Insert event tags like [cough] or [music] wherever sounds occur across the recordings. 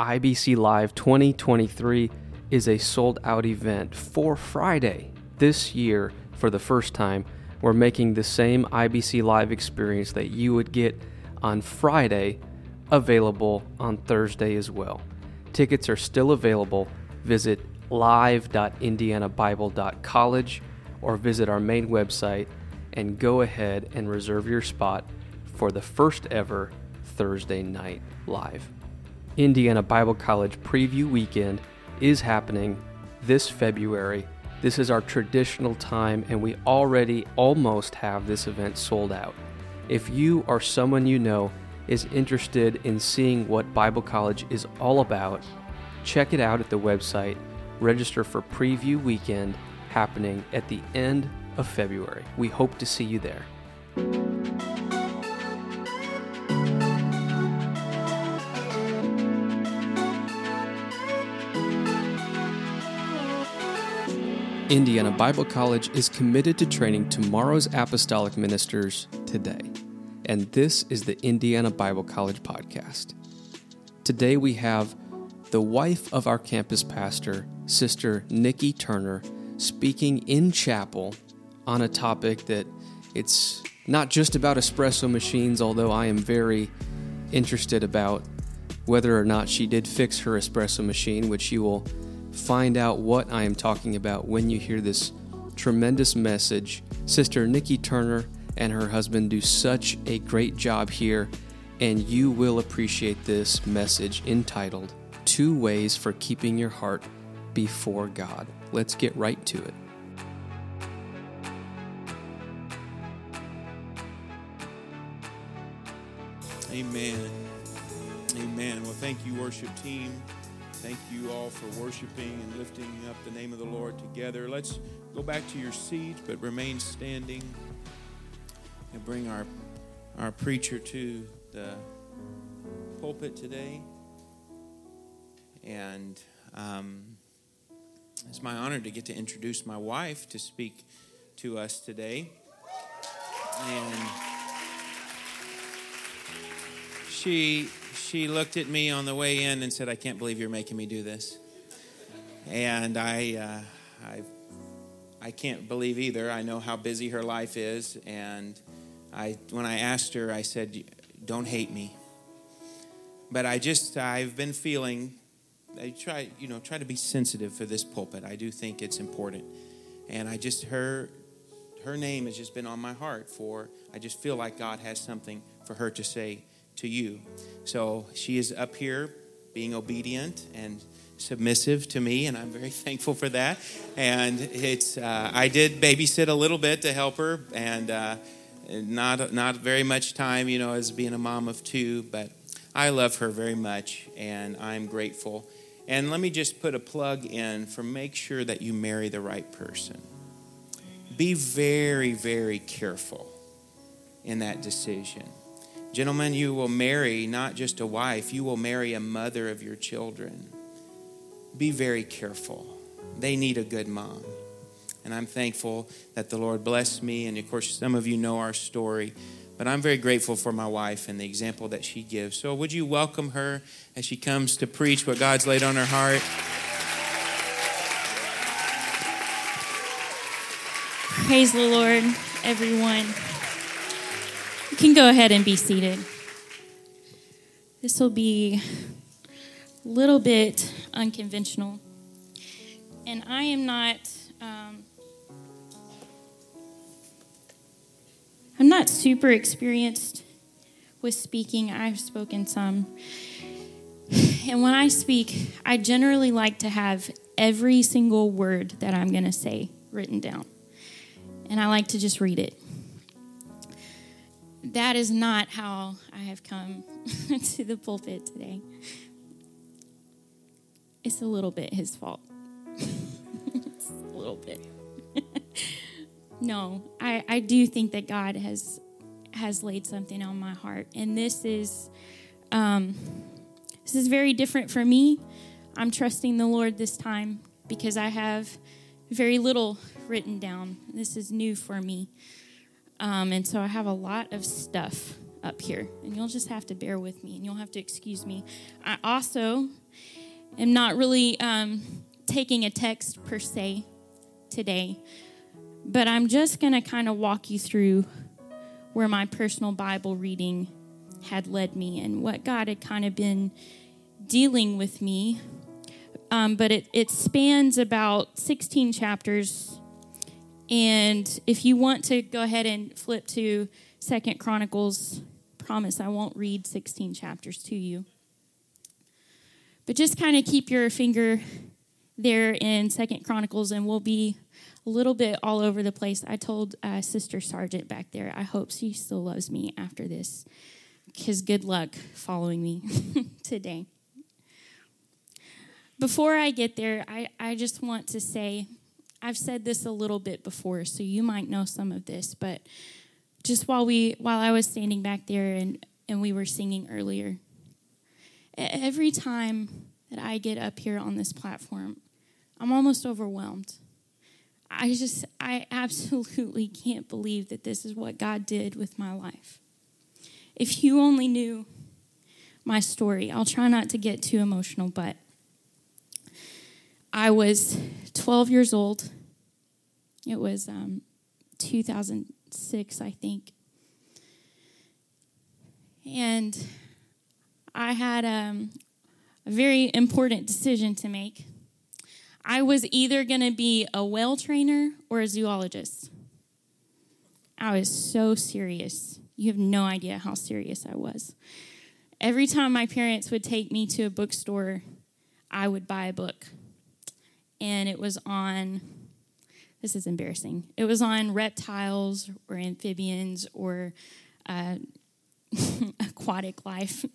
IBC Live 2023 is a sold out event for Friday. This year, for the first time, we're making the same IBC Live experience that you would get on Friday available on Thursday as well. Tickets are still available. Visit live.indianabible.college or visit our main website and go ahead and reserve your spot for the first ever Thursday night live. Indiana Bible College Preview Weekend is happening this February. This is our traditional time, and we already almost have this event sold out. If you or someone you know is interested in seeing what Bible College is all about, check it out at the website. Register for Preview Weekend happening at the end of February. We hope to see you there. Indiana Bible College is committed to training tomorrow's apostolic ministers today. And this is the Indiana Bible College podcast. Today we have the wife of our campus pastor, Sister Nikki Turner, speaking in chapel on a topic that it's not just about espresso machines, although I am very interested about whether or not she did fix her espresso machine, which you will find out what I am talking about when you hear this tremendous message. Sister Nikki Turner and her husband do such a great job here, and you will appreciate this message entitled Two Ways for Keeping Your Heart Before God. Let's get right to it. Amen. Amen. Well, thank you, worship team. Thank you all for worshiping and lifting up the name of the Lord together. Let's go back to your seat, but remain standing and bring our, our preacher to the pulpit today. And um, it's my honor to get to introduce my wife to speak to us today. And she she looked at me on the way in and said, "I can't believe you're making me do this." And I, uh, I, I can't believe either. I know how busy her life is, and I, when I asked her, I said, "Don't hate me." But I just, I've been feeling. I try, you know, try to be sensitive for this pulpit. I do think it's important, and I just her, her name has just been on my heart for. I just feel like God has something for her to say to you. So she is up here being obedient and submissive to me, and I'm very [laughs] thankful for that. And it's uh, I did babysit a little bit to help her, and uh, not not very much time, you know, as being a mom of two, but I love her very much, and I'm grateful. And let me just put a plug in for make sure that you marry the right person. Be very, very careful in that decision Gentlemen, you will marry not just a wife, you will marry a mother of your children. Be very careful. They need a good mom. And I'm thankful that the Lord blessed me. And of course, some of you know our story. But I'm very grateful for my wife and the example that she gives. So, would you welcome her as she comes to preach what God's laid on her heart? Praise the Lord, everyone. You can go ahead and be seated. This will be a little bit unconventional. And I am not. Um, I'm not super experienced with speaking. I've spoken some. And when I speak, I generally like to have every single word that I'm going to say written down. And I like to just read it that is not how I have come [laughs] to the pulpit today. It's a little bit his fault. [laughs] it's a little bit. [laughs] no, I, I do think that God has has laid something on my heart, and this is um, this is very different for me. I'm trusting the Lord this time because I have very little written down. This is new for me. Um, and so I have a lot of stuff up here, and you'll just have to bear with me and you'll have to excuse me. I also am not really um, taking a text per se today, but I'm just going to kind of walk you through where my personal Bible reading had led me and what God had kind of been dealing with me. Um, but it, it spans about 16 chapters. And if you want to go ahead and flip to Second Chronicles, promise I won't read 16 chapters to you. But just kind of keep your finger there in Second Chronicles, and we'll be a little bit all over the place. I told uh, Sister Sargent back there, I hope she still loves me after this, because good luck following me [laughs] today. Before I get there, I, I just want to say I've said this a little bit before, so you might know some of this, but just while we while I was standing back there and, and we were singing earlier, every time that I get up here on this platform, I'm almost overwhelmed. I just, I absolutely [laughs] can't believe that this is what God did with my life. If you only knew my story, I'll try not to get too emotional, but I was 12 years old. It was um, 2006, I think. And I had um, a very important decision to make. I was either going to be a whale trainer or a zoologist. I was so serious. You have no idea how serious I was. Every time my parents would take me to a bookstore, I would buy a book. And it was on, this is embarrassing, it was on reptiles or amphibians or uh, [laughs] aquatic life. [laughs]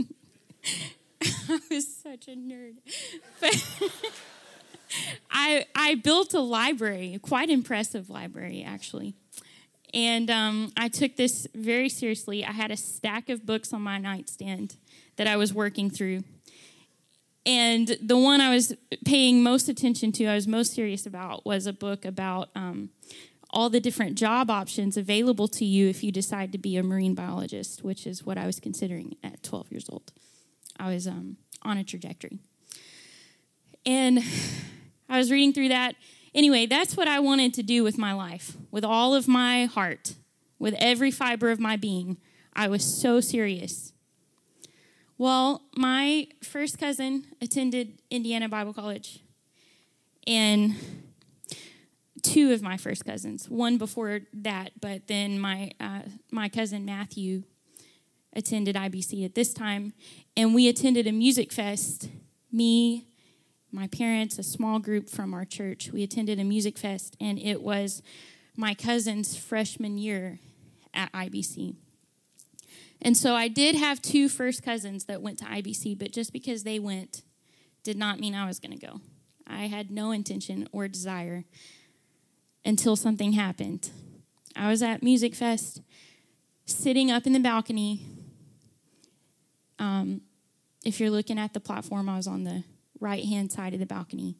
I was such a nerd. But [laughs] I I built a library, a quite impressive library actually. And um, I took this very seriously. I had a stack of books on my nightstand that I was working through. And the one I was paying most attention to, I was most serious about, was a book about um, all the different job options available to you if you decide to be a marine biologist, which is what I was considering at 12 years old. I was um, on a trajectory. And I was reading through that. Anyway, that's what I wanted to do with my life, with all of my heart, with every fiber of my being. I was so serious. Well, my first cousin attended Indiana Bible College, and two of my first cousins, one before that, but then my uh, my cousin Matthew attended IBC at this time, and we attended a music fest. Me, my parents, a small group from our church, we attended a music fest, and it was my cousin's freshman year at IBC. And so I did have two first cousins that went to IBC, but just because they went did not mean I was going to go. I had no intention or desire until something happened. I was at Music Fest, sitting up in the balcony um, if you're looking at the platform, I was on the right hand side of the balcony.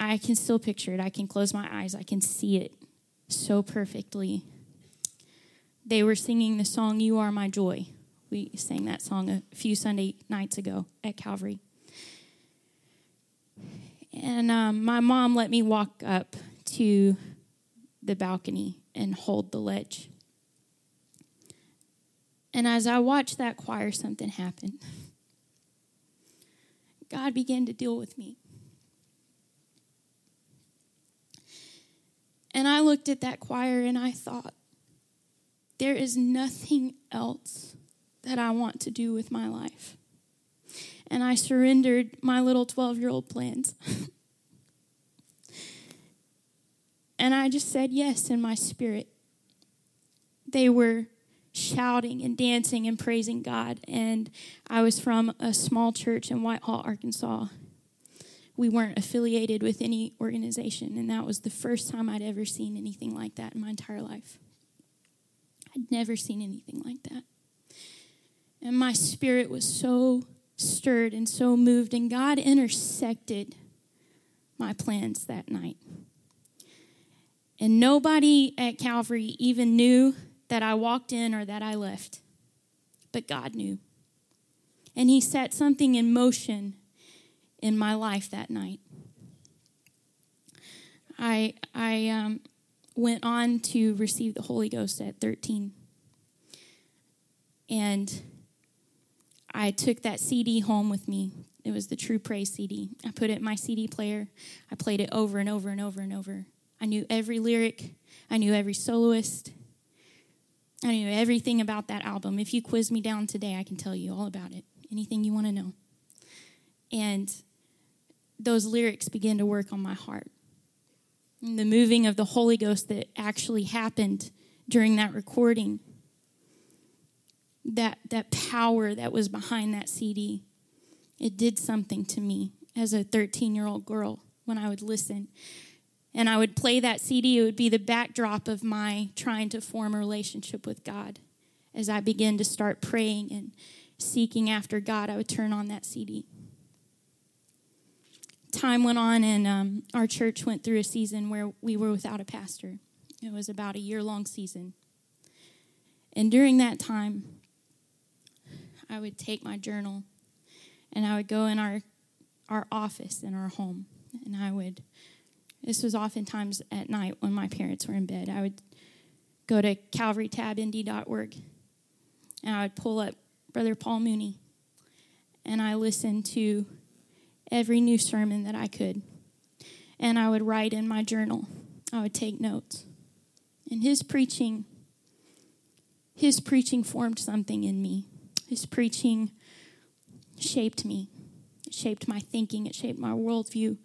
I can still picture it. I can close my eyes. I can see it so perfectly. They were singing the song, You Are My Joy. We sang that song a few Sunday nights ago at Calvary. And um, my mom let me walk up to the balcony and hold the ledge. And as I watched that choir, something happened. God began to deal with me. And I looked at that choir and I thought, there is nothing else that I want to do with my life. And I surrendered my little 12 year old plans. [laughs] and I just said yes in my spirit. They were shouting and dancing and praising God. And I was from a small church in Whitehall, Arkansas. We weren't affiliated with any organization, and that was the first time I'd ever seen anything like that in my entire life. I'd never seen anything like that. And my spirit was so stirred and so moved, and God intersected my plans that night. And nobody at Calvary even knew that I walked in or that I left, but God knew. And He set something in motion in my life that night. I I um, went on to receive the Holy Ghost at 13. And I took that CD home with me. It was the True Praise CD. I put it in my CD player. I played it over and over and over and over. I knew every lyric, I knew every soloist. I knew everything about that album. If you quiz me down today, I can tell you all about it. Anything you want to know. And those lyrics began to work on my heart. And the moving of the Holy Ghost that actually happened during that recording, that, that power that was behind that CD, it did something to me as a 13 year old girl when I would listen. And I would play that CD, it would be the backdrop of my trying to form a relationship with God. As I began to start praying and seeking after God, I would turn on that CD time went on, and um, our church went through a season where we were without a pastor. It was about a year long season. And during that time, I would take my journal and I would go in our, our office in our home. And I would, this was oftentimes at night when my parents were in bed. I would go to calvarytabindy.org and I would pull up Brother Paul Mooney and I listened to every new sermon that I could. And I would write in my journal, I would take notes. And his preaching, his preaching formed something in me. His preaching shaped me, it shaped my thinking, it shaped my worldview.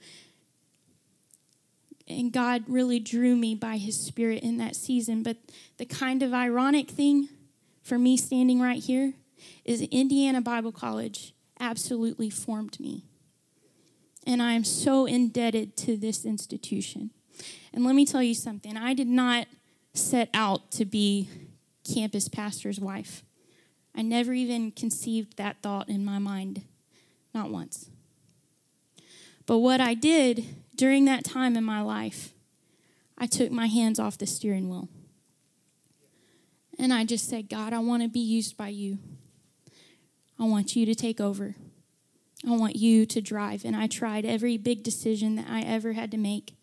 And God really drew me by his spirit in that season. But the kind of ironic thing for me standing right here is Indiana Bible College absolutely formed me. And I am so indebted to this institution. And let me tell you something I did not set out to be campus pastor's wife. I never even conceived that thought in my mind, not once. But what I did during that time in my life, I took my hands off the steering wheel. And I just said, God, I want to be used by you. I want you to take over. I want you to drive. And I tried every big decision that I ever had to make.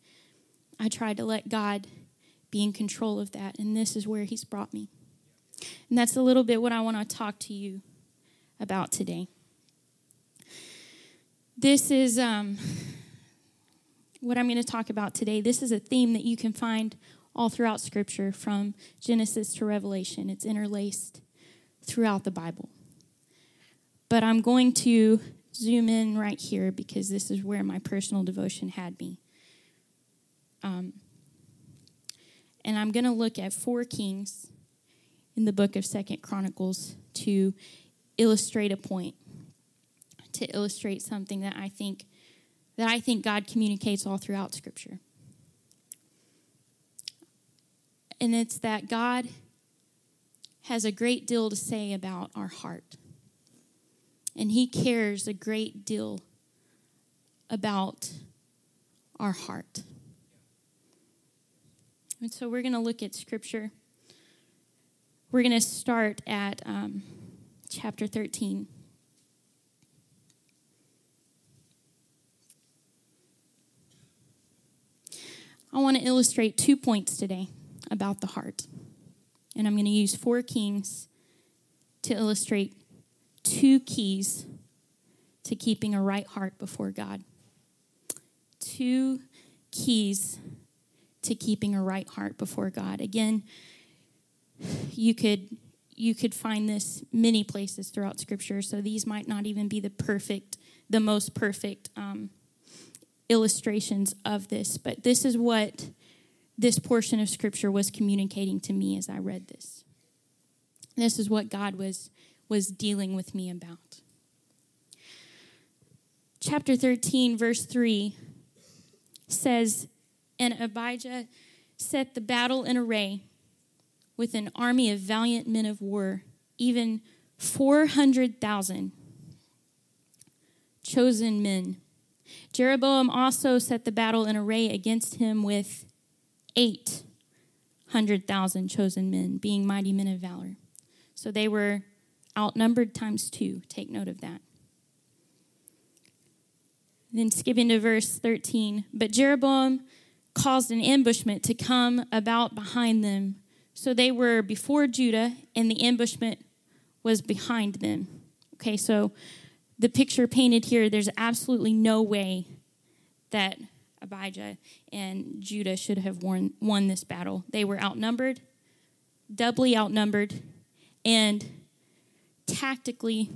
I tried to let God be in control of that. And this is where He's brought me. And that's a little bit what I want to talk to you about today. This is um, what I'm going to talk about today. This is a theme that you can find all throughout Scripture from Genesis to Revelation, it's interlaced throughout the Bible. But I'm going to zoom in right here because this is where my personal devotion had me. Um, and I'm going to look at four kings in the book of Second Chronicles to illustrate a point, to illustrate something that I think that I think God communicates all throughout Scripture. And it's that God has a great deal to say about our heart and He cares a great deal about our heart. And so we're going to look at Scripture. We're going to start at um, chapter 13. I want to illustrate two points today about the heart. And I'm going to use four kings to illustrate two keys to keeping a right heart before God. Two keys to keeping a right heart before God. Again, you could you could find this many places throughout Scripture, so these might not even be the perfect, the most perfect um, illustrations of this, but this is what this portion of Scripture was communicating to me as I read this. This is what God was was dealing with me about. Chapter 13, verse 3 says, And Abijah set the battle in array with an army of valiant men of war, even 400,000 chosen men. Jeroboam also set the battle in array against him with 800,000 chosen men, being mighty men of valor. So they were outnumbered times two. Take note of that. Then skipping to verse 13. But Jeroboam caused an ambushment to come about behind them. So they were before Judah, and the ambushment was behind them. Okay, so the picture painted here, there's absolutely no way that Abijah and Judah should have won, won this battle. They were outnumbered, doubly outnumbered, and tactically,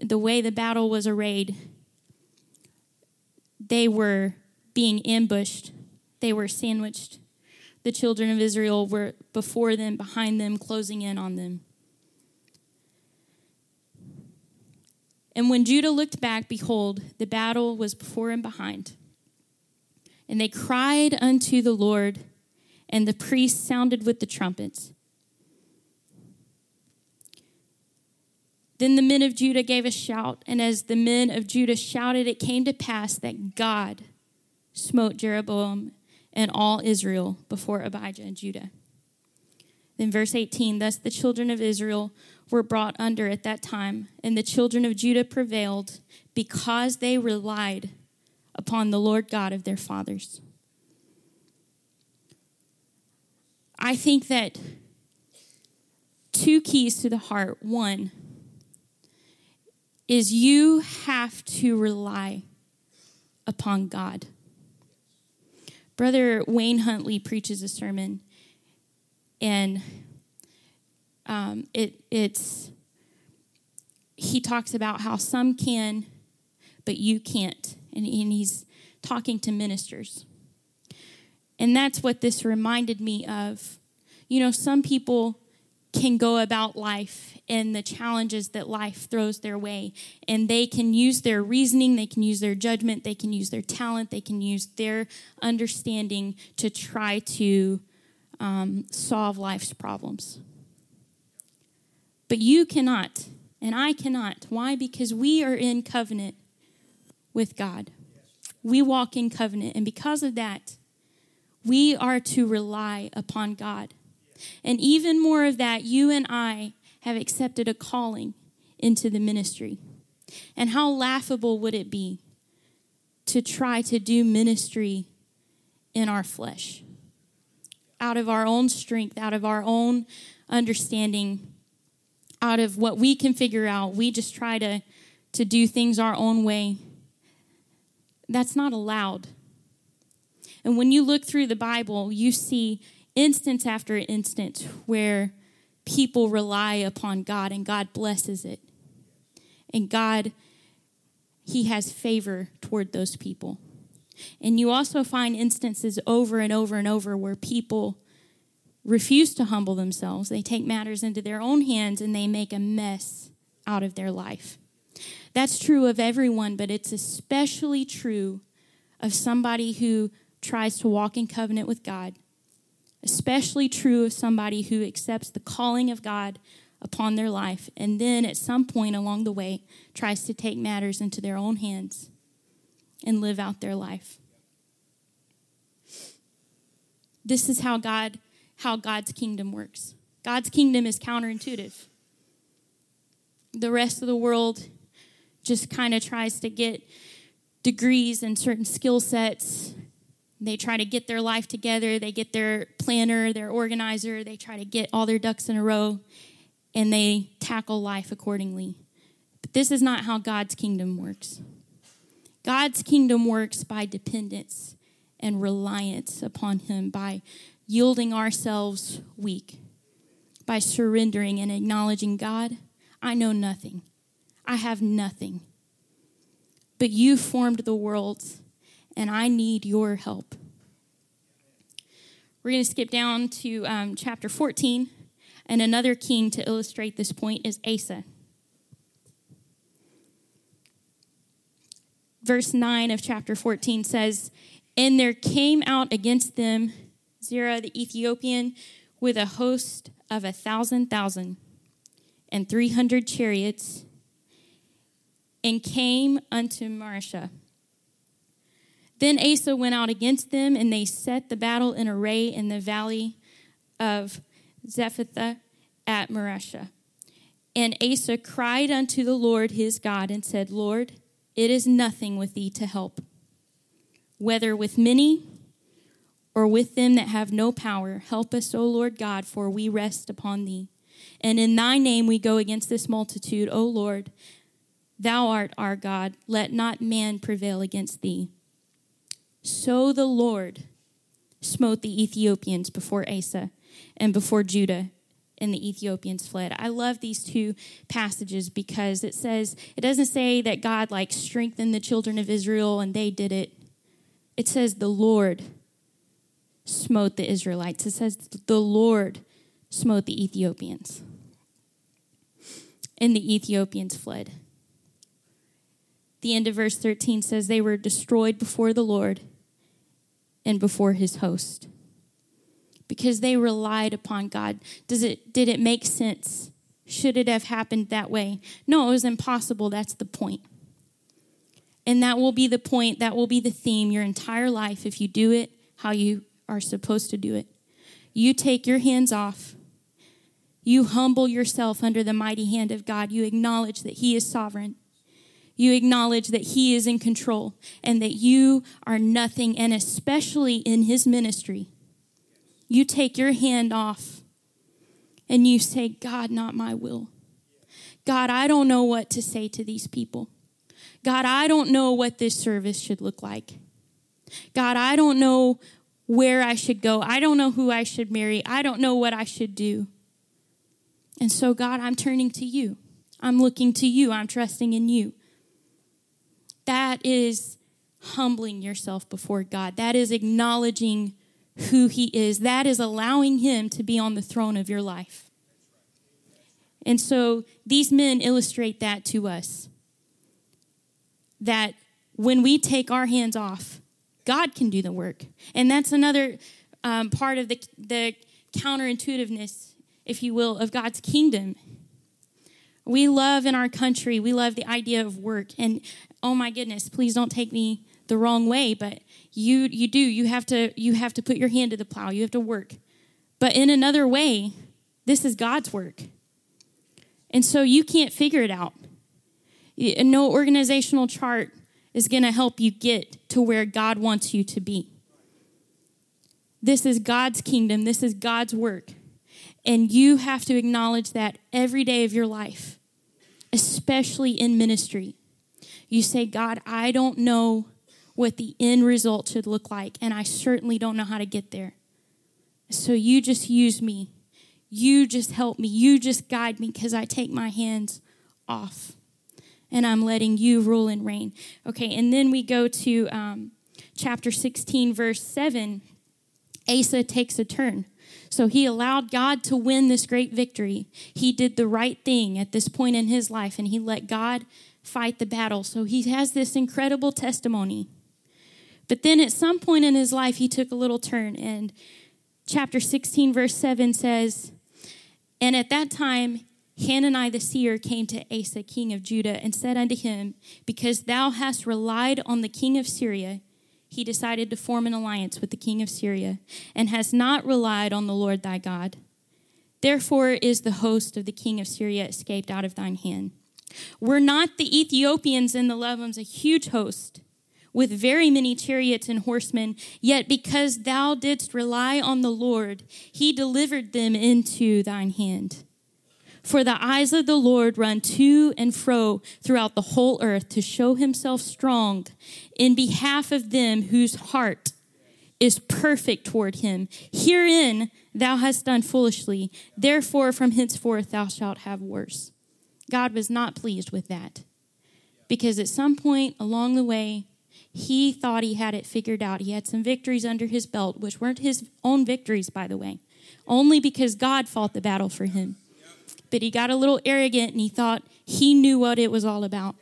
the way the battle was arrayed, they were being ambushed, they were sandwiched. The children of Israel were before them, behind them, closing in on them. And when Judah looked back, behold, the battle was before and behind. And they cried unto the Lord, and the priests sounded with the trumpets. Then the men of Judah gave a shout, and as the men of Judah shouted, it came to pass that God smote Jeroboam and all Israel before Abijah and Judah. Then, verse 18 Thus the children of Israel were brought under at that time, and the children of Judah prevailed because they relied upon the Lord God of their fathers. I think that two keys to the heart. One is you have to rely upon God. Brother Wayne Huntley preaches a sermon, and um, it, it's he talks about how some can, but you can't, and, and he's talking to ministers, and that's what this reminded me of. You know, some people can go about life and the challenges that life throws their way. And they can use their reasoning, they can use their judgment, they can use their talent, they can use their understanding to try to um, solve life's problems. But you cannot, and I cannot. Why? Because we are in covenant with God. We walk in covenant, and because of that, we are to rely upon God. And even more of that, you and I have accepted a calling into the ministry. And how laughable would it be to try to do ministry in our flesh? Out of our own strength, out of our own understanding, out of what we can figure out, we just try to, to do things our own way. That's not allowed. And when you look through the Bible, you see instance after instance where people rely upon God and God blesses it. And God, He has favor toward those people. And you also find instances over and over and over where people refuse to humble themselves. They take matters into their own hands and they make a mess out of their life. That's true of everyone, but it's especially true of somebody who tries to walk in covenant with God especially true of somebody who accepts the calling of God upon their life and then at some point along the way tries to take matters into their own hands and live out their life. This is how God how God's kingdom works. God's kingdom is counterintuitive. The rest of the world just kind of tries to get degrees and certain skill sets they try to get their life together, they get their planner, their organizer, they try to get all their ducks in a row, and they tackle life accordingly. But this is not how God's kingdom works. God's kingdom works by dependence and reliance upon Him, by yielding ourselves weak, by surrendering and acknowledging God, I know nothing. I have nothing. But you formed the worlds and I need your help. We're going to skip down to um, chapter 14, and another king to illustrate this point is Asa. Verse 9 of chapter 14 says, And there came out against them Zerah the Ethiopian with a host of a thousand thousand and three hundred chariots, and came unto Mareshah then Asa went out against them, and they set the battle in array in the valley of Zephathah at Mareshah. And Asa cried unto the Lord his God and said, Lord, it is nothing with thee to help, whether with many or with them that have no power. Help us, O Lord God, for we rest upon thee. And in thy name we go against this multitude, O Lord. Thou art our God. Let not man prevail against thee. So the Lord smote the Ethiopians before Asa and before Judah, and the Ethiopians fled. I love these two passages because it says, it doesn't say that God like strengthened the children of Israel and they did it. It says the Lord smote the Israelites. It says the Lord smote the Ethiopians. And the Ethiopians fled. The end of verse 13 says they were destroyed before the Lord and before his host because they relied upon God. Does it did it make sense? Should it have happened that way? No, it was impossible. That's the point. And that will be the point, that will be the theme your entire life if you do it how you are supposed to do it. You take your hands off. You humble yourself under the mighty hand of God. You acknowledge that He is sovereign. You acknowledge that He is in control and that you are nothing, and especially in His ministry you take your hand off and you say, God, not my will. God, I don't know what to say to these people. God, I don't know what this service should look like. God, I don't know where I should go. I don't know who I should marry. I don't know what I should do. And so, God, I'm turning to you. I'm looking to you. I'm trusting in you. That is humbling yourself before God. That is acknowledging who He is. That is allowing Him to be on the throne of your life. And so these men illustrate that to us that when we take our hands off, God can do the work. And that's another um, part of the, the counterintuitiveness, if you will, of God's kingdom. We love in our country, we love the idea of work. And oh my goodness, please don't take me the wrong way, but you you do you have to you have to put your hand to the plow. You have to work. But in another way, this is God's work. And so you can't figure it out. No organizational chart is going to help you get to where God wants you to be. This is God's kingdom, this is God's work. And you have to acknowledge that every day of your life, especially in ministry. You say, God, I don't know what the end result should look like, and I certainly don't know how to get there. So you just use me. You just help me. You just guide me because I take my hands off and I'm letting you rule and reign. Okay, and then we go to um, chapter 16, verse 7. Asa takes a turn. So he allowed God to win this great victory. He did the right thing at this point in his life and he let God fight the battle. So he has this incredible testimony. But then at some point in his life, he took a little turn. And chapter 16, verse 7 says, And at that time, Hanani the seer came to Asa, king of Judah, and said unto him, Because thou hast relied on the king of Syria, he decided to form an alliance with the king of Syria, and has not relied on the Lord thy God. Therefore is the host of the king of Syria escaped out of thine hand. Were not the Ethiopians and the Lubims a huge host? with very many chariots and horsemen. Yet because thou didst rely on the Lord, he delivered them into thine hand. For the eyes of the Lord run to and fro throughout the whole earth to show himself strong in behalf of them whose heart is perfect toward him. Herein thou hast done foolishly. Therefore, from henceforth thou shalt have worse. God was not pleased with that. Because at some point along the way, he thought he had it figured out. He had some victories under his belt, which weren't his own victories, by the way, only because God fought the battle for him. But he got a little arrogant and he thought he knew what it was all about.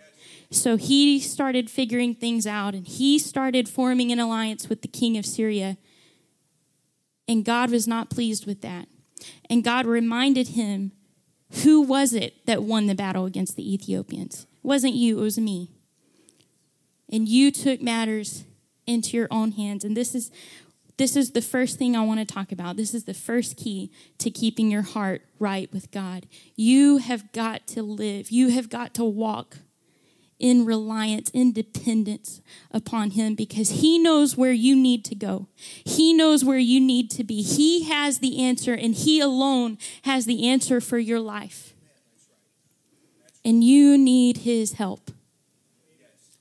So he started figuring things out and he started forming an alliance with the king of Syria. And God was not pleased with that. And God reminded him who was it that won the battle against the Ethiopians? It wasn't you, it was me and you took matters into your own hands. And this is this is the first thing I want to talk about. This is the first key to keeping your heart right with God. You have got to live. You have got to walk in reliance, in dependence upon Him because He knows where you need to go. He knows where you need to be. He has the answer, and He alone has the answer for your life. And you need His help.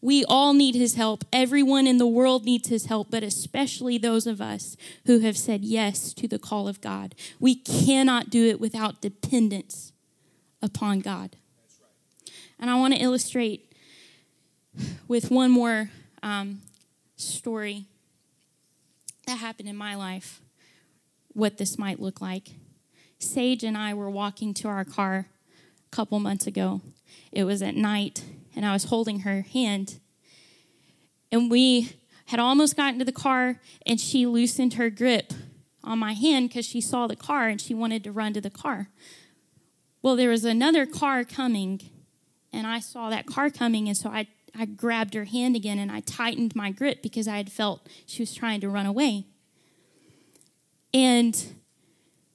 We all need his help. Everyone in the world needs his help, but especially those of us who have said yes to the call of God. We cannot do it without dependence upon God. And I want to illustrate with one more um, story that happened in my life what this might look like. Sage and I were walking to our car a couple months ago. It was at night, and I was holding her hand. And we had almost gotten to the car, and she loosened her grip on my hand because she saw the car and she wanted to run to the car. Well, there was another car coming, and I saw that car coming, and so I, I grabbed her hand again and I tightened my grip because I had felt she was trying to run away. And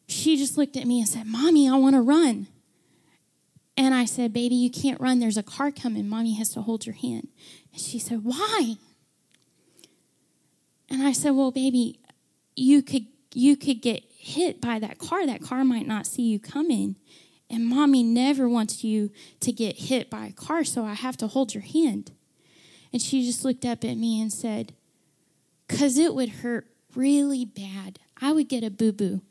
she just looked at me and said, Mommy, I want to run. And I said, Baby, you can't run. There's a car coming. Mommy has to hold your hand. And she said, Why? And I said, Well, baby, you could you could get hit by that car. That car might not see you coming. And mommy never wants you to get hit by a car, so I have to hold your hand. And she just looked up at me and said, Because it would hurt really bad. I would get a boo boo.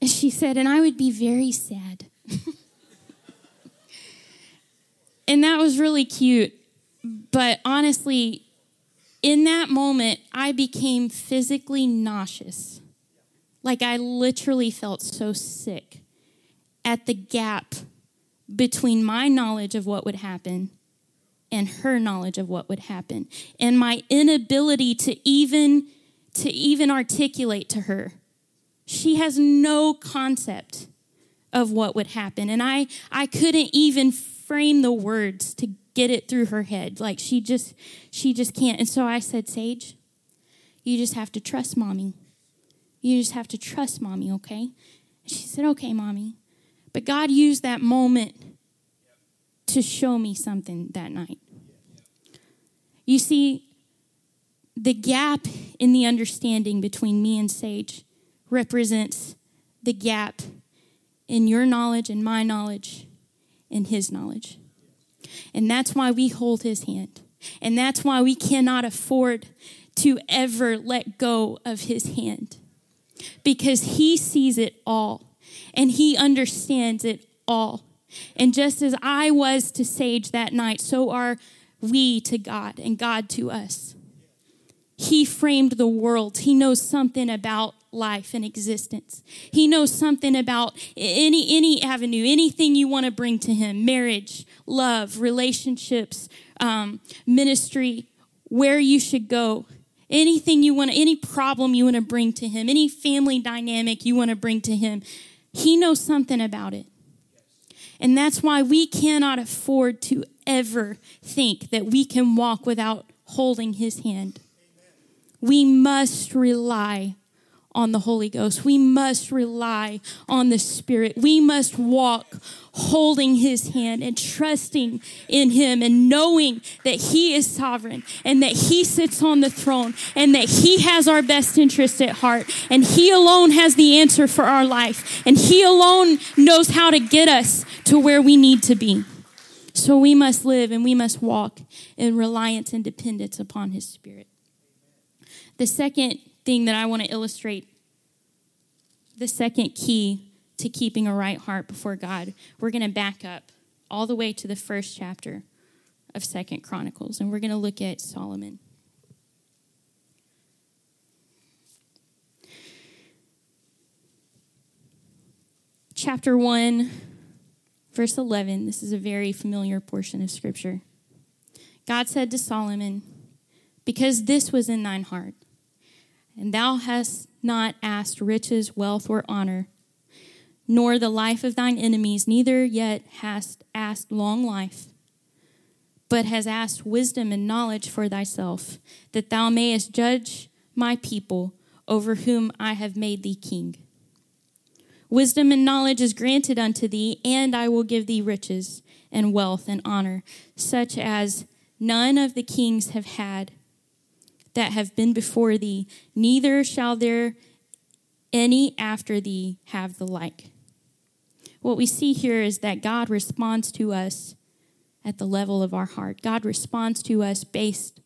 And she said, And I would be very sad. [laughs] and that was really cute. But honestly, in that moment, I became physically nauseous. Like I literally felt so sick at the gap between my knowledge of what would happen and her knowledge of what would happen and my inability to even to even articulate to her. She has no concept of what would happen and i i couldn't even frame the words to get it through her head. Like she just she just can't. And so i said sage you just have to trust mommy you just have to trust mommy, okay? She said, Okay, mommy. But God used that moment to show me something that night. You see, the gap in the understanding between me and Sage represents the gap in your knowledge and my knowledge and his knowledge. And that's why we hold his hand. And that's why we cannot afford to ever let go of his hand because he sees it all and he understands it all. And just as I was to Sage that night, so are we to God and God to us. He framed the world. He knows something about life and existence. He knows something about any any avenue, anything you want to bring to him, marriage, love, relationships, um, ministry, where you should go anything you want, any problem you want to bring to him, any family dynamic you want to bring to him, he knows something about it. And that's why we cannot afford to ever think that we can walk without holding his hand. We must rely on the Holy Ghost. We must rely on the Spirit. We must walk holding His hand and trusting in Him and knowing that He is sovereign and that He sits on the throne and that He has our best interest at heart and He alone has the answer for our life and He alone knows how to get us to where we need to be. So we must live and we must walk in reliance and dependence upon His Spirit. The second thing that I want to illustrate the second key to keeping a right heart before God. We're going to back up all the way to the first chapter of Second Chronicles, and we're going to look at Solomon. Chapter 1, verse 11. This is a very familiar portion of Scripture. God said to Solomon, Because this was in thine heart, and thou hast not asked riches, wealth, or honor, nor the life of thine enemies, neither yet hast asked long life, but has asked wisdom and knowledge for thyself, that thou mayest judge my people over whom I have made thee king. Wisdom and knowledge is granted unto thee, and I will give thee riches and wealth and honor, such as none of the kings have had that have been before thee, neither shall there any after thee have the like. What we see here is that God responds to us at the level of our heart. God responds to us based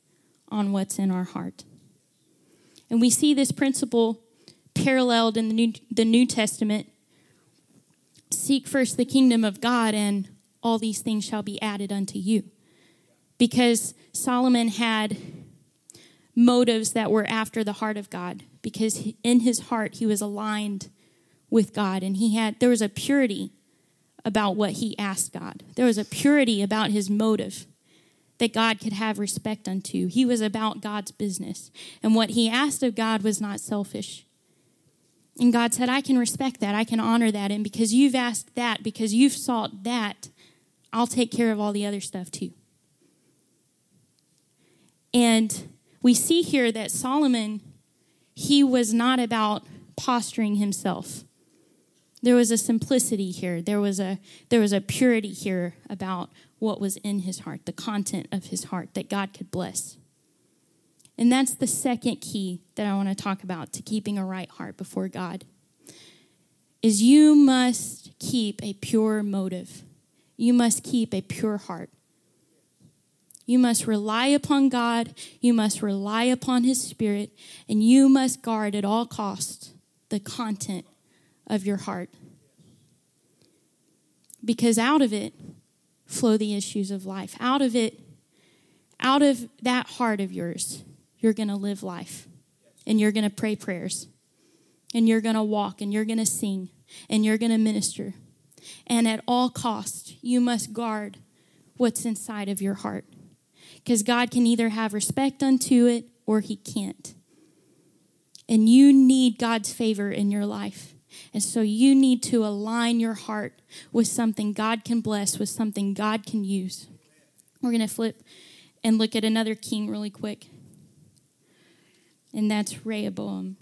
on what's in our heart. And we see this principle paralleled in the New, the New Testament. Seek first the kingdom of God, and all these things shall be added unto you. Because Solomon had motives that were after the heart of God, because in his heart he was aligned with God, and he had there was a purity about what he asked God. There was a purity about his motive that God could have respect unto. He was about God's business. And what he asked of God was not selfish. And God said, I can respect that. I can honor that. And because you've asked that, because you've sought that, I'll take care of all the other stuff too. And we see here that Solomon, he was not about posturing himself. There was a simplicity here. There was a there was a purity here about what was in his heart, the content of his heart that God could bless. And that's the second key that I want to talk about to keeping a right heart before God. Is you must keep a pure motive. You must keep a pure heart. You must rely upon God, you must rely upon his spirit, and you must guard at all costs the content of your heart. Because out of it flow the issues of life. Out of it, out of that heart of yours, you're going to live life. And you're going to pray prayers. And you're going to walk and you're going to sing and you're going to minister. And at all costs, you must guard what's inside of your heart. Because God can either have respect unto it or he can't. And you need God's favor in your life. And so you need to align your heart with something God can bless, with something God can use. We're going to flip and look at another king really quick, and that's Rehoboam.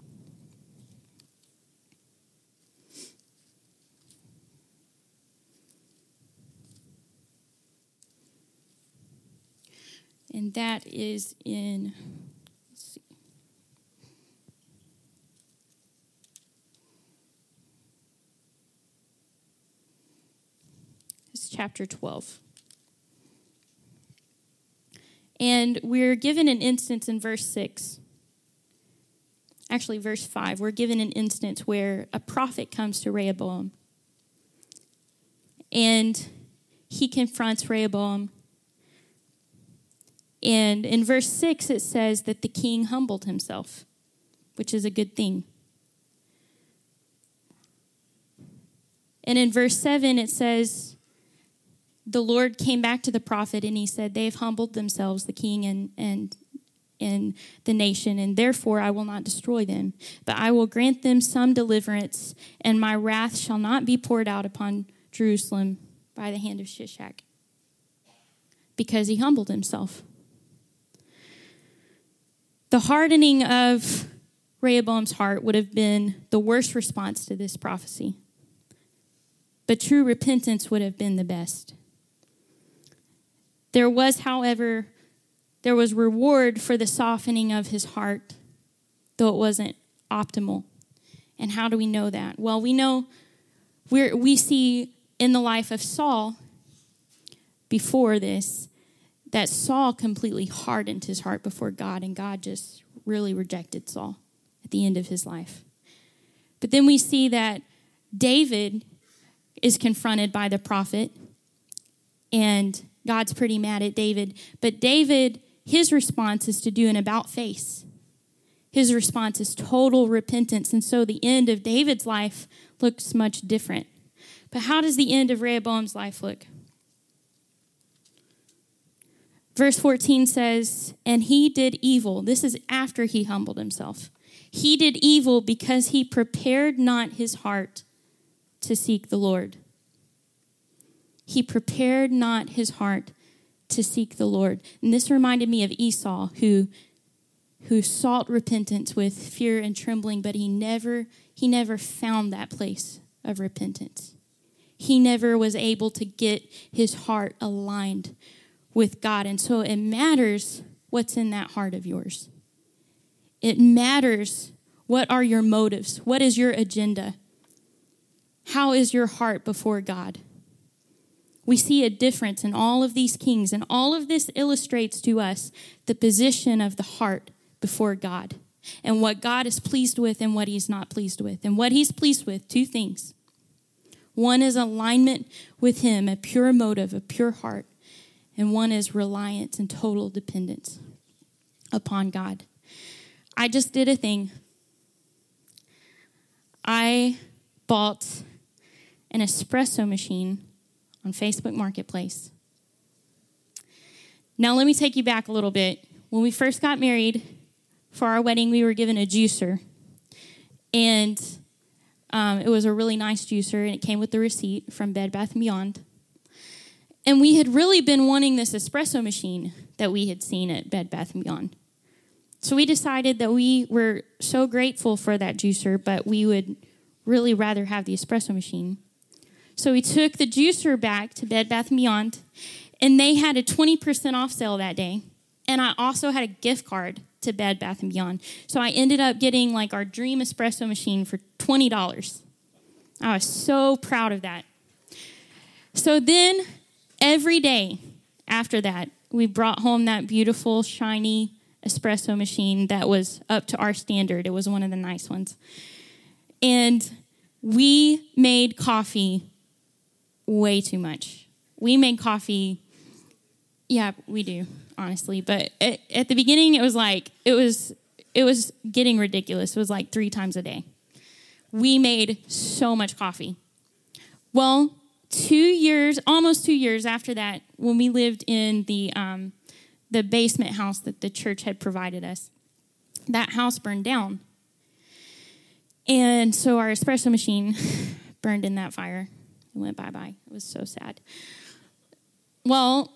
And that is in let's see. This is chapter 12. And we're given an instance in verse 6. Actually, verse 5. We're given an instance where a prophet comes to Rehoboam. And he confronts Rehoboam. And in verse 6, it says that the king humbled himself, which is a good thing. And in verse 7, it says, the Lord came back to the prophet and he said, They've humbled themselves, the king and, and, and the nation, and therefore I will not destroy them. But I will grant them some deliverance, and my wrath shall not be poured out upon Jerusalem by the hand of Shishak. Because he humbled himself. The hardening of Rehoboam's heart would have been the worst response to this prophecy. But true repentance would have been the best. There was, however, there was reward for the softening of his heart, though it wasn't optimal. And how do we know that? Well, we know we we see in the life of Saul before this that Saul completely hardened his heart before God, and God just really rejected Saul at the end of his life. But then we see that David is confronted by the prophet, and God's pretty mad at David. But David, his response is to do an about face. His response is total repentance. And so the end of David's life looks much different. But how does the end of Rehoboam's life look? Verse 14 says, And he did evil. This is after he humbled himself. He did evil because he prepared not his heart to seek the Lord he prepared not his heart to seek the Lord. And this reminded me of Esau, who who sought repentance with fear and trembling, but he never he never found that place of repentance. he never was able to get his heart aligned with God. And so it matters what's in that heart of yours. It matters what are your motives? What is your agenda? How is your heart before God? We see a difference in all of these kings, and all of this illustrates to us the position of the heart before God and what God is pleased with and what He's not pleased with. And what He's pleased with, two things. One is alignment with Him, a pure motive, a pure heart, and one is reliance and total dependence upon God. I just did a thing. I bought an espresso machine on Facebook Marketplace. Now, let me take you back a little bit. When we first got married, for our wedding, we were given a juicer. And um, it was a really nice juicer, and it came with the receipt from Bed Bath & Beyond. And we had really been wanting this espresso machine that we had seen at Bed Bath & Beyond. So we decided that we were so grateful for that juicer, but we would really rather have the espresso machine. So we took the juicer back to Bed Bath & Beyond, and they had a 20% off sale that day. And I also had a gift card to Bed Bath & Beyond. So I ended up getting like our dream espresso machine for $20. I was so proud of that. So then every day after that, we brought home that beautiful, shiny espresso machine that was up to our standard. It was one of the nice ones. And we made coffee way too much. We made coffee, yeah, we do, honestly. But at, at the beginning, it was like, it was, it was getting ridiculous. It was like three times a day. We made so much coffee. Well, two years, almost two years after that, when we lived in the um, the basement house that the church had provided us, that house burned down, and so our espresso machine [laughs] burned in that fire. It went bye bye. It was so sad. Well,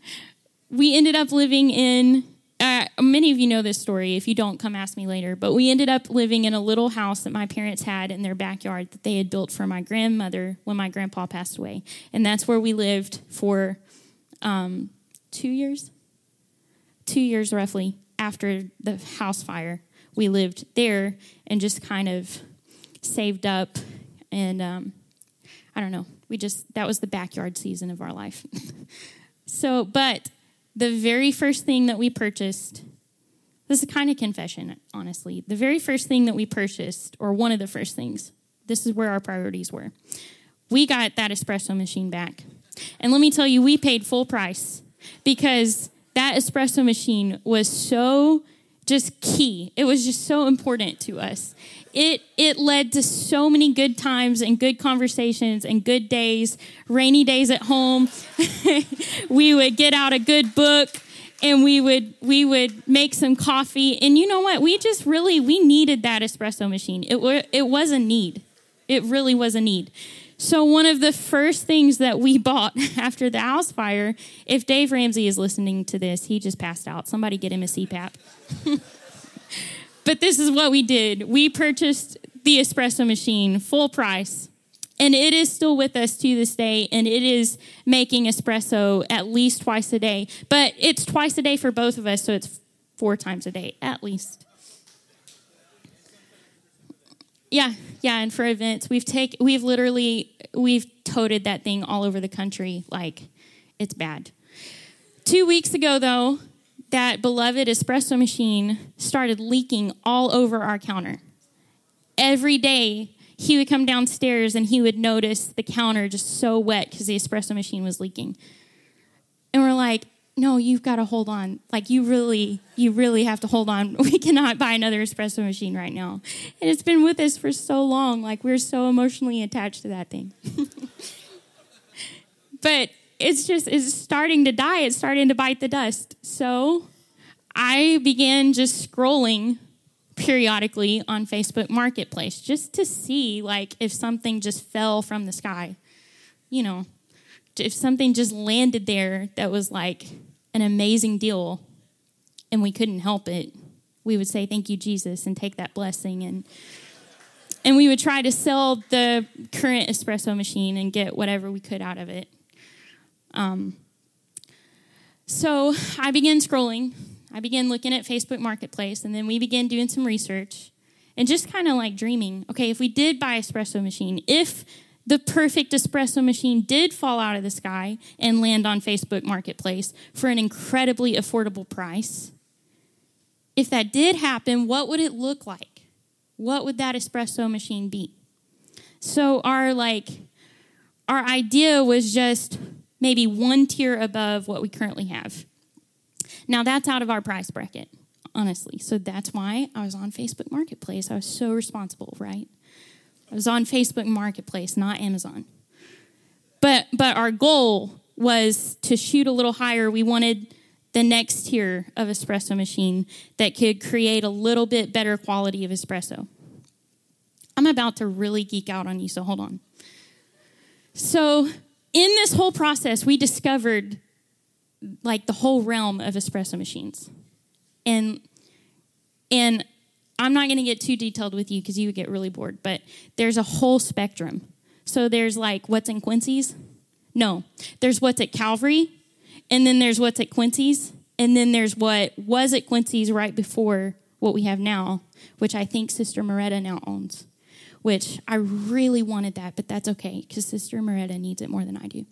[laughs] we ended up living in many of you know this story. If you don't, come ask me later. But we ended up living in a little house that my parents had in their backyard that they had built for my grandmother when my grandpa passed away. And that's where we lived for um, two years, two years roughly after the house fire. We lived there and just kind of saved up. And um, I don't know, we just, that was the backyard season of our life. [laughs] so, but the very first thing that we purchased, this is kind of confession, honestly. The very first thing that we purchased, or one of the first things, this is where our priorities were. We got that espresso machine back. And let me tell you, we paid full price because that espresso machine was so just key. It was just so important to us it it led to so many good times and good conversations and good days rainy days at home. [laughs] We would get out a good book and we would we would make some coffee. And you know what? We just really we needed that espresso machine. It, it was a need. It really was a need. So one of the first things that we [laughs] bought after the house fire if dave ramsey is listening to this he just passed out. Somebody get him a cpap [laughs] But this is what we did. We purchased the espresso machine full price. And it is still with us to this day, and it is making espresso at least twice a day. But it's twice a day for both of us, so it's four times a day at least. Yeah, yeah, and for events, we've take we've literally we've toted that thing all over the country like it's bad. 2 weeks ago though, that beloved espresso machine started leaking all over our counter. Every day, he would come downstairs and he would notice the counter just so wet because the espresso machine was leaking. And we're like, no, you've got to hold on. Like you really, you really have to hold on. [laughs] We cannot buy another espresso machine right now. And it's been with us for so long. Like we're so emotionally attached to that thing. [laughs] but it's just it's starting to die. It's starting to bite the dust. So I began just scrolling periodically on Facebook Marketplace just to see like if something just fell from the sky. You know, if something just landed there that was like an amazing deal and we couldn't help it, we would say thank you Jesus and take that blessing and and we would try to sell the current espresso machine and get whatever we could out of it. Um, so I began scrolling. I began looking at Facebook Marketplace, and then we began doing some research and just kind of like dreaming. Okay, if we did buy espresso machine, if the perfect espresso machine did fall out of the sky and land on Facebook Marketplace for an incredibly affordable price, if that did happen, what would it look like? What would that espresso machine be? So our like our idea was just maybe one tier above what we currently have. Now, that's out of our price bracket, honestly. So that's why I was on Facebook Marketplace. I was so responsible, right? I was on Facebook Marketplace, not Amazon. But, but our goal was to shoot a little higher. We wanted the next tier of espresso machine that could create a little bit better quality of espresso. I'm about to really geek out on you, so hold on. So, in this whole process, we discovered like the whole realm of espresso machines. And and I'm not going to get too detailed with you because you would get really bored, but there's a whole spectrum. So there's like what's in Quincy's? No. There's what's at Calvary, and then there's what's at Quincy's, and then there's what was at Quincy's right before what we have now, which I think Sister Moretta now owns which I really wanted that, but that's okay because Sister Moretta needs it more than I do.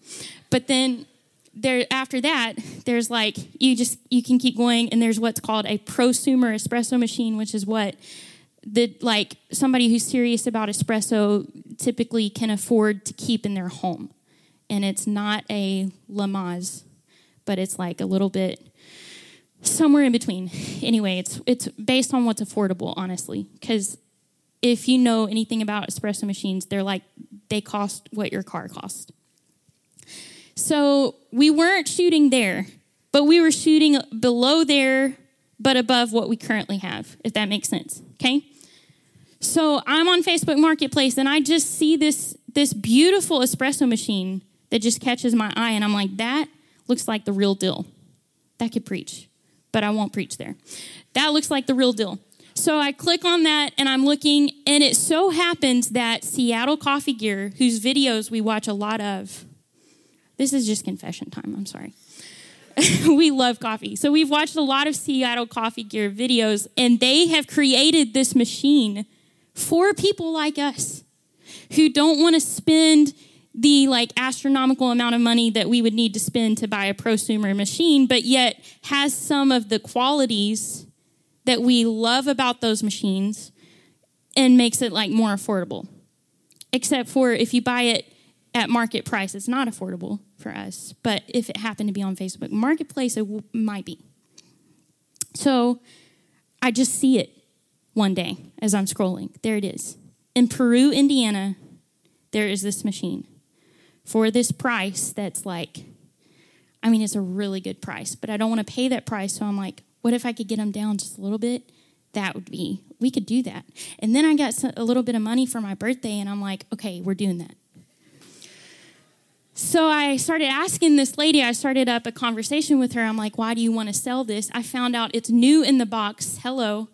But then there after that, there's like you just you can keep going, and there's what's called a prosumer espresso machine, which is what the like somebody who's serious about espresso typically can afford to keep in their home, and it's not a Lamaze, but it's like a little bit somewhere in between. Anyway, it's it's based on what's affordable, honestly, because if you know anything about espresso machines, they're like they cost what your car costs. So we weren't shooting there, but we were shooting below there, but above what we currently have, if that makes sense. Okay? So I'm on Facebook Marketplace and I just see this this beautiful espresso machine that just catches my eye, and I'm like, that looks like the real deal. That could preach, but I won't preach there. That looks like the real deal. So I click on that and I'm looking, and it so happens that Seattle Coffee Gear, whose videos we watch a lot of, this is just confession time, I'm sorry. [laughs] we love coffee. So we've watched a lot of Seattle Coffee Gear videos, and they have created this machine for people like us who don't want to spend the like astronomical amount of money that we would need to spend to buy a prosumer machine, but yet has some of the qualities that we love about those machines and makes it like more affordable. Except for if you buy it at market price, it's not affordable for us. But if it happened to be on Facebook Marketplace, it w- might be. So I just see it one day as I'm scrolling. There it is. In Peru, Indiana, there is this machine for this price that's like, I mean, it's a really good price, but I don't want to pay that price. So I'm like, what if I could get them down just a little bit? That would be, we could do that. And then I got a little bit of money for my birthday, and I'm like, okay, we're doing that. So I started asking this lady, I started up a conversation with her. I'm like, why do you want to sell this? I found out it's new in the box. Hello.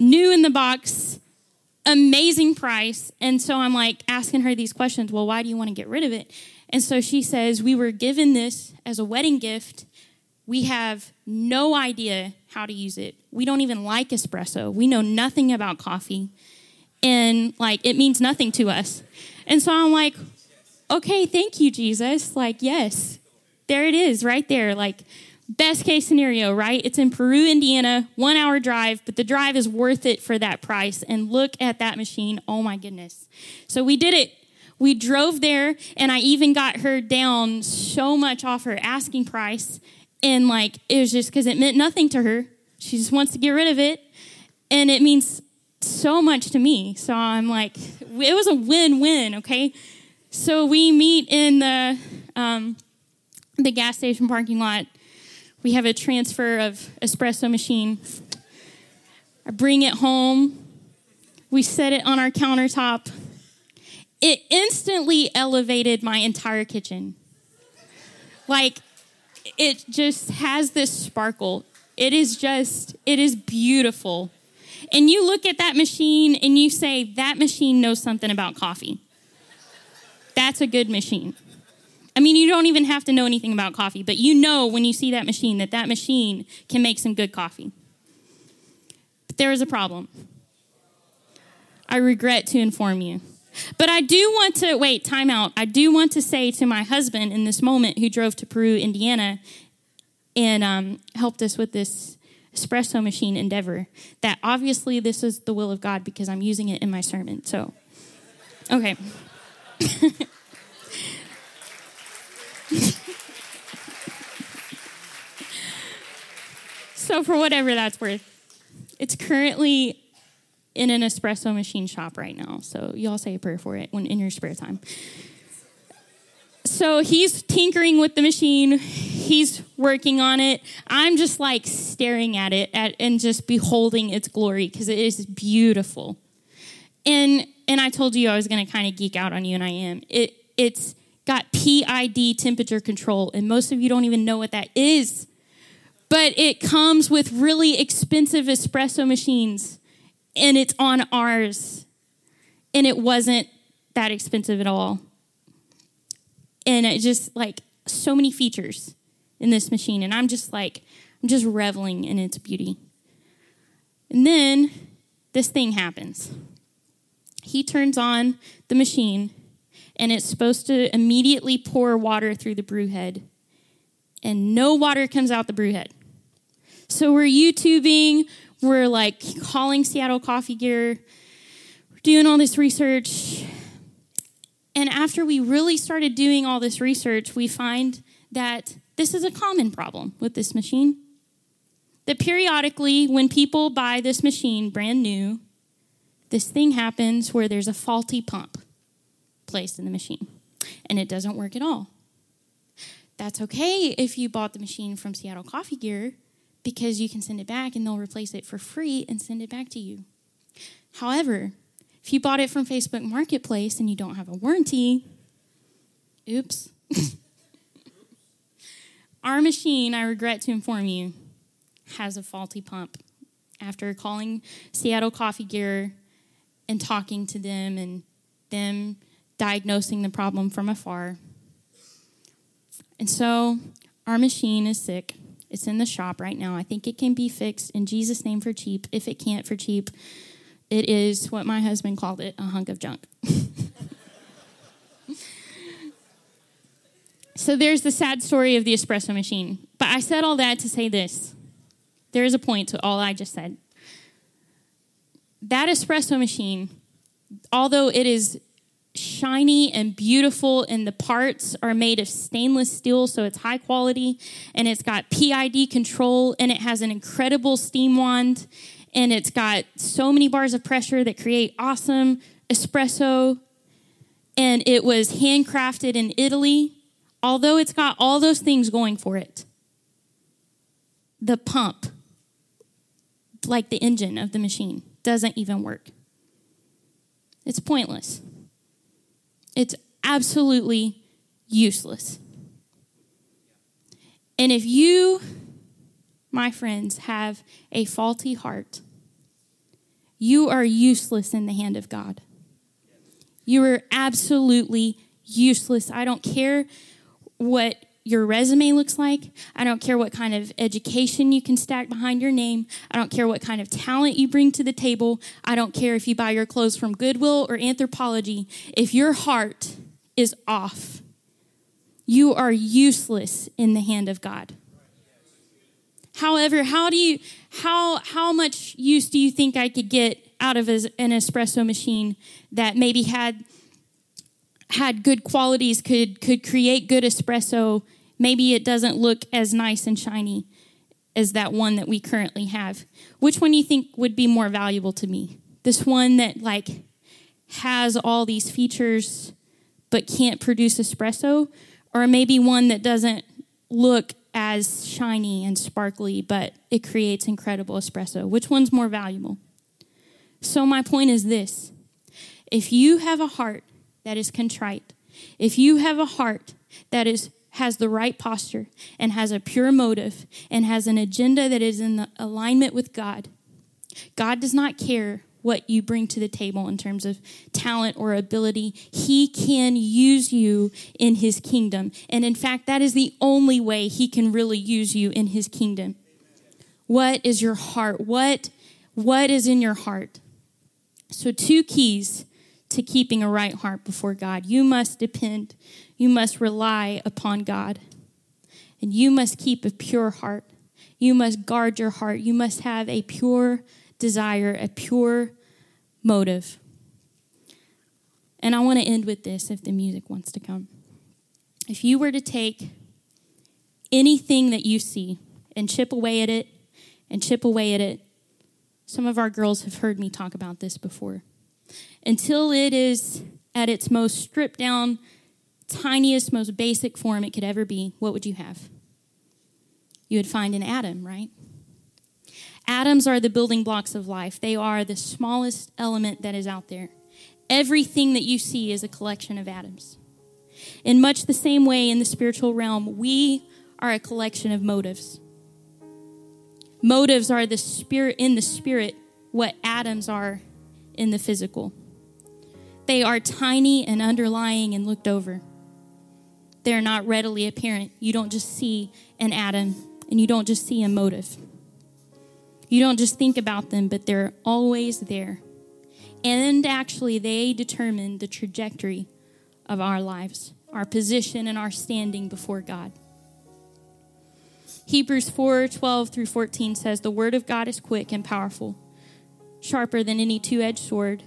New in the box, amazing price. And so I'm like asking her these questions. Well, why do you want to get rid of it? And so she says, We were given this as a wedding gift we have no idea how to use it. We don't even like espresso. We know nothing about coffee. And like, it means nothing to us. And so I'm like, okay, thank you, Jesus. Like, yes, there it is right there. Like, best case scenario, right? It's in Peru, Indiana, one hour drive, but the drive is worth it for that price. And look at that machine. Oh my goodness. So we did it. We drove there, and I even got her down so much off her asking price and like, it was just because it meant nothing to her. She just wants to get rid of it. And it means so much to me. So I'm like, it was a win win, okay? So we meet in the, um, the gas station parking lot. We have a transfer of espresso machine. I bring it home. We set it on our countertop. It instantly elevated my entire kitchen. Like, it just has this sparkle. It is just, it is beautiful. and you look at that machine and you say, that machine knows something about coffee. That's a good machine. I mean, you don't even have to know anything about coffee, but you know when you see that machine that that machine can make some good coffee. But there is a problem. I regret to inform you. But I do want to wait, time out. I do want to say to my husband in this moment who drove to Peru, Indiana, and um, helped us with this espresso machine endeavor that obviously this is the will of God because I'm using it in my sermon. So, okay. [laughs] so, for whatever that's worth, it's currently in an espresso machine shop right now. So, y'all say a prayer for it when in your spare time. So, he's tinkering with the machine, he's working on it. I'm just like staring at it at, and just beholding its glory because it is beautiful. And and I told you I was going to kind of geek out on you, and I am. It it's got PID temperature control, and most of you don't even know what that is. But it comes with really expensive espresso machines, and it's on ours. And it wasn't that expensive at all. And it just like so many features in this machine, and I'm just like, I'm just reveling in its beauty. And then this thing happens. He turns on the machine and it's supposed to immediately pour water through the brew head, and no water comes out the brew head. So we're YouTubing, we're like calling Seattle Coffee Gear, we're doing all this research. And after we really started doing all this research, we find that this is a common problem with this machine. That periodically, when people buy this machine brand new, this thing happens where there's a faulty pump placed in the machine and it doesn't work at all. That's okay if you bought the machine from Seattle Coffee Gear because you can send it back and they'll replace it for free and send it back to you. However, if you bought it from Facebook Marketplace and you don't have a warranty, oops. [laughs] Our machine, I regret to inform you, has a faulty pump. After calling Seattle Coffee Gear and talking to them and them diagnosing the problem from afar. And so our machine is sick. It's in the shop right now. I think it can be fixed in Jesus' name for cheap. If it can't for cheap, it is what my husband called it a hunk of junk. [laughs] so there's the sad story of the espresso machine. But I said all that to say this there is a point to all I just said. That espresso machine, although it is shiny and beautiful, and the parts are made of stainless steel, so it's high quality, and it's got PID control, and it has an incredible steam wand, and it's got so many bars of pressure that create awesome espresso, and it was handcrafted in Italy. Although it's got all those things going for it, the pump, like the engine of the machine, doesn't even work. It's pointless. It's absolutely useless. And if you, my friends, have a faulty heart, you are useless in the hand of God. You are absolutely useless. I don't care what your resume looks like. I don't care what kind of education you can stack behind your name. I don't care what kind of talent you bring to the table. I don't care if you buy your clothes from Goodwill or Anthropologie. If your heart is off, you are useless in the hand of God. However, how do you how how much use do you think I could get out of an espresso machine that maybe had had good qualities, could could create good espresso, maybe it doesn't look as nice and shiny as that one that we currently have. Which one do you think would be more valuable to me? This one that like has all these features but can't produce espresso or maybe one that doesn't look as shiny and sparkly but it creates incredible espresso. Which one's more valuable? So my point is this. If you have a heart that is contrite, if you have a heart that is has the right posture and has a pure motive and has an agenda that is in alignment with God, God does not care what you bring to the table in terms of talent or ability. He can use you in his kingdom. And in fact, that is the only way he can really use you in his kingdom. What is your heart? What what is in your heart? So two keys to keeping a right heart before God. You must depend, you must rely upon God. And you must keep a pure heart. You must guard your heart. You must have a pure desire, a pure motive. And I want to end with this if the music wants to come. If you were to take anything that you see and chip away at it and chip away at it, some of our girls have heard me talk about this before. Until it is at its most stripped down, tiniest, most basic form it could ever be, what would you have? You would find an atom, right? Atoms are the building blocks of life. They are the smallest element that is out there. Everything that you see is a collection of atoms. In much the same way, in the spiritual realm, we are a collection of motives. Motives are the spirit in the spirit, what atoms are in the physical. They are tiny and underlying and looked over. They're not readily apparent. You don't just see an atom and you don't just see a motive. You don't just think about them, but they're always there. And actually, they determine the trajectory of our lives, our position, and our standing before God. Hebrews 4 12 through 14 says, The word of God is quick and powerful, sharper than any two edged sword,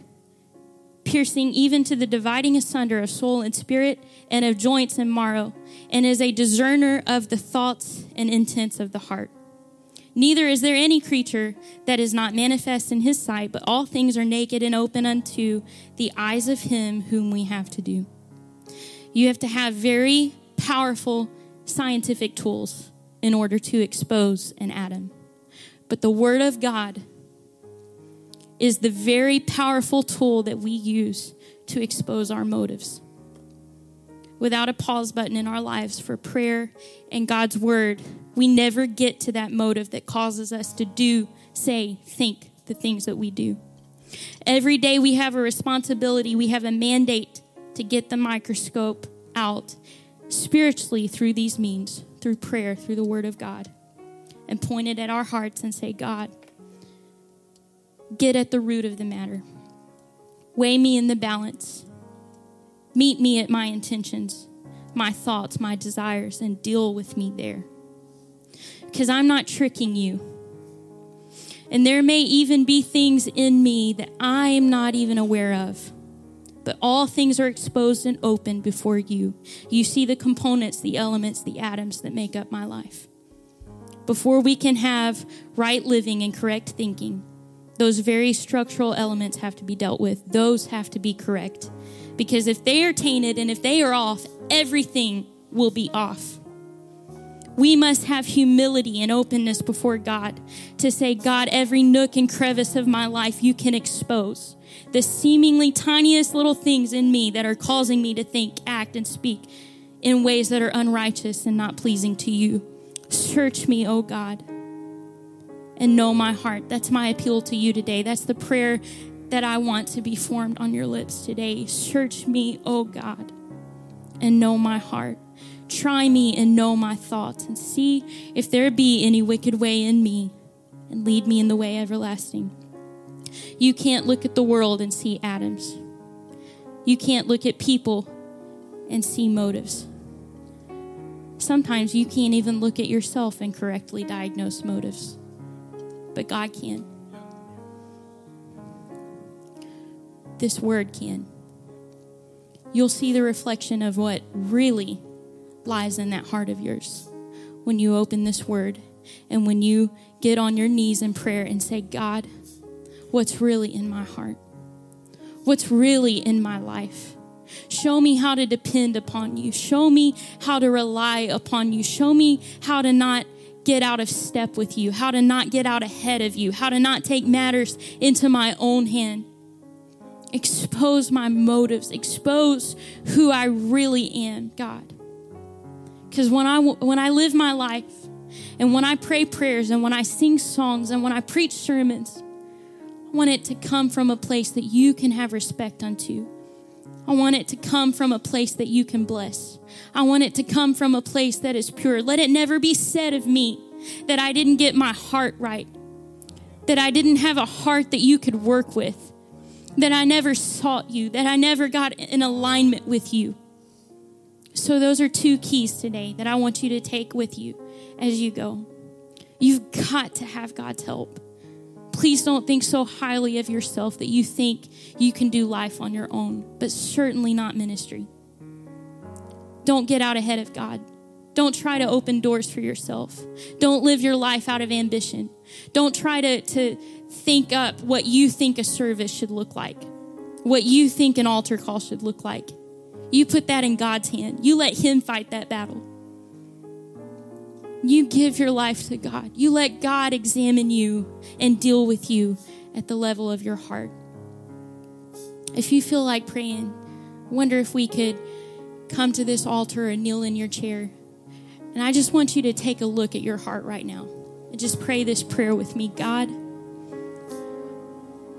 piercing even to the dividing asunder of soul and spirit, and of joints and marrow, and is a discerner of the thoughts and intents of the heart. Neither is there any creature that is not manifest in his sight, but all things are naked and open unto the eyes of him whom we have to do. You have to have very powerful scientific tools in order to expose an atom. But the Word of God is the very powerful tool that we use to expose our motives. Without a pause button in our lives for prayer and God's Word, we never get to that motive that causes us to do, say, think the things that we do. Every day we have a responsibility, we have a mandate to get the microscope out spiritually through these means, through prayer, through the Word of God, and point it at our hearts and say, God, get at the root of the matter. Weigh me in the balance. Meet me at my intentions, my thoughts, my desires, and deal with me there because I'm not tricking you. And there may even be things in me that I am not even aware of. But all things are exposed and open before you. You see the components, the elements, the atoms that make up my life. Before we can have right living and correct thinking, those very structural elements have to be dealt with. Those have to be correct. Because if they are tainted and if they are off, everything will be off we must have humility and openness before God to say, God, every nook and crevice of my life you can expose. The seemingly tiniest little things in me that are causing me to think, act, and speak in ways that are unrighteous and not pleasing to you. Search me, O God, and know my heart. That's my appeal to you today. That's the prayer that I want to be formed on your lips today. Search me, O God, and know my heart. Try me and know my thoughts, and see if there be any wicked way in me, and lead me in the way everlasting. You can't look at the world and see atoms. You can't look at people and see motives. Sometimes you can't even look at yourself and correctly diagnose motives, but God can. This word can. You'll see the reflection of what really lies in that heart of yours when you open this word and when you get on your knees in prayer and say, God, what's really in my heart? What's really in my life? Show me how to depend upon you. Show me how to rely upon you. Show me how to not get out of step with you, how to not get out ahead of you, how to not take matters into my own hand. Expose my motives, expose who I really am, God. Because when I, when I live my life and when I pray prayers and when I sing songs and when I preach sermons, I want it to come from a place that you can have respect unto. I want it to come from a place that you can bless. I want it to come from a place that is pure. Let it never be said of me that I didn't get my heart right, that I didn't have a heart that you could work with, that I never sought you, that I never got in alignment with you. So, those are two keys today that I want you to take with you as you go. You've got to have God's help. Please don't think so highly of yourself that you think you can do life on your own, but certainly not ministry. Don't get out ahead of God. Don't try to open doors for yourself. Don't live your life out of ambition. Don't try to, to think up what you think a service should look like, what you think an altar call should look like. You put that in God's hand. You let Him fight that battle. You give your life to God. You let God examine you and deal with you at the level of your heart. If you feel like praying, wonder if we could come to this altar and kneel in your chair. And I just want you to take a look at your heart right now and just pray this prayer with me God,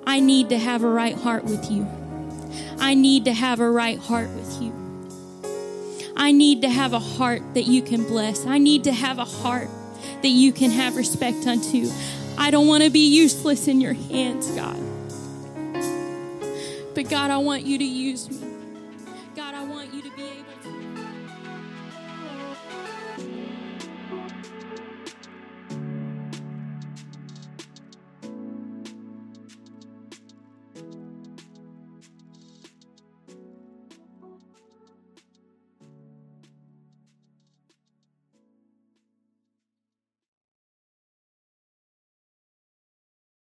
I need to have a right heart with you. I need to have a right heart with you. I need to have a heart that you can bless. I need to have a heart that you can have respect unto. I don't want to be useless in your hands, God. But God, I want you to use me.